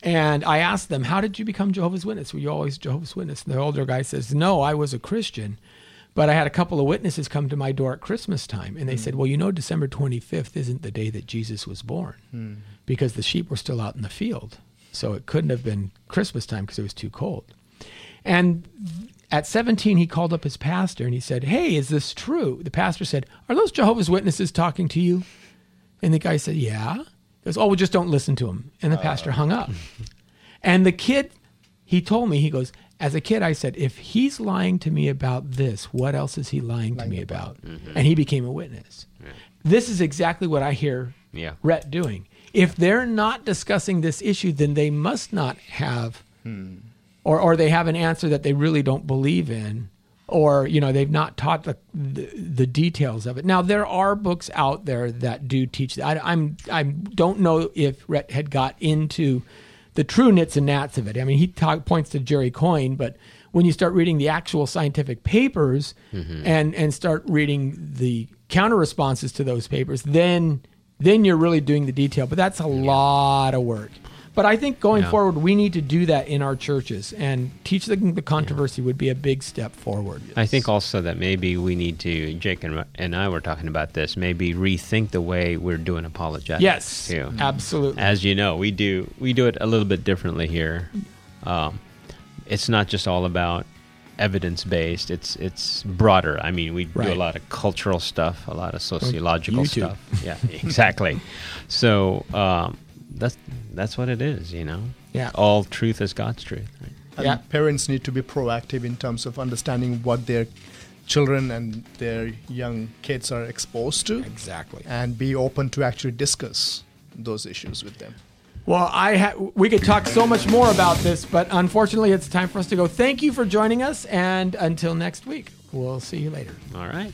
And I asked them, How did you become Jehovah's Witness? Were you always Jehovah's Witness? And the older guy says, No, I was a Christian. But I had a couple of witnesses come to my door at Christmas time. And they hmm. said, Well, you know, December 25th isn't the day that Jesus was born hmm. because the sheep were still out in the field. So it couldn't have been Christmas time because it was too cold. And at 17, he called up his pastor and he said, Hey, is this true? The pastor said, Are those Jehovah's Witnesses talking to you? And the guy said, Yeah. He goes, Oh, well, just don't listen to them. And the uh. pastor hung up. And the kid, he told me, he goes, As a kid, I said, If he's lying to me about this, what else is he lying, to me about? Mm-hmm. And he became a witness. This is exactly what I hear Yeah. Rhett doing. If they're not discussing this issue, then they must not have, hmm. Or or they have an answer that they really don't believe in, or you know they've not taught the the, the details of it. Now there are books out there that do teach that. I, I'm I don't know if Rhett had got into the true nits and gnats of it. I mean, he talk, points to Jerry Coyne, but when you start reading the actual scientific papers mm-hmm. and and start reading the counter responses to those papers, then then you're really doing the detail. But that's a lot of work. But I think going Yeah. forward, we need to do that in our churches and teach them the controversy would be a big step forward. I think also that maybe we need to, Jake and, and I were talking about this, maybe rethink the way we're doing apologetics. Yes, Too. absolutely. As you know, we do we do it a little bit differently here. Um, it's not just all about evidence based. It's it's broader. I mean, we do a lot of cultural stuff, a lot of sociological YouTube. stuff. Yeah, exactly. so um, that's that's what it is. You know. Yeah. All truth is God's truth. Right? And Yeah. parents need to be proactive in terms of understanding what their children and their young kids are exposed to exactly. and be open to actually discuss those issues with them. Well, I ha- we could talk so much more about this, but unfortunately, it's time for us to go. Thank you for joining us, and until next week, we'll see you later. All right.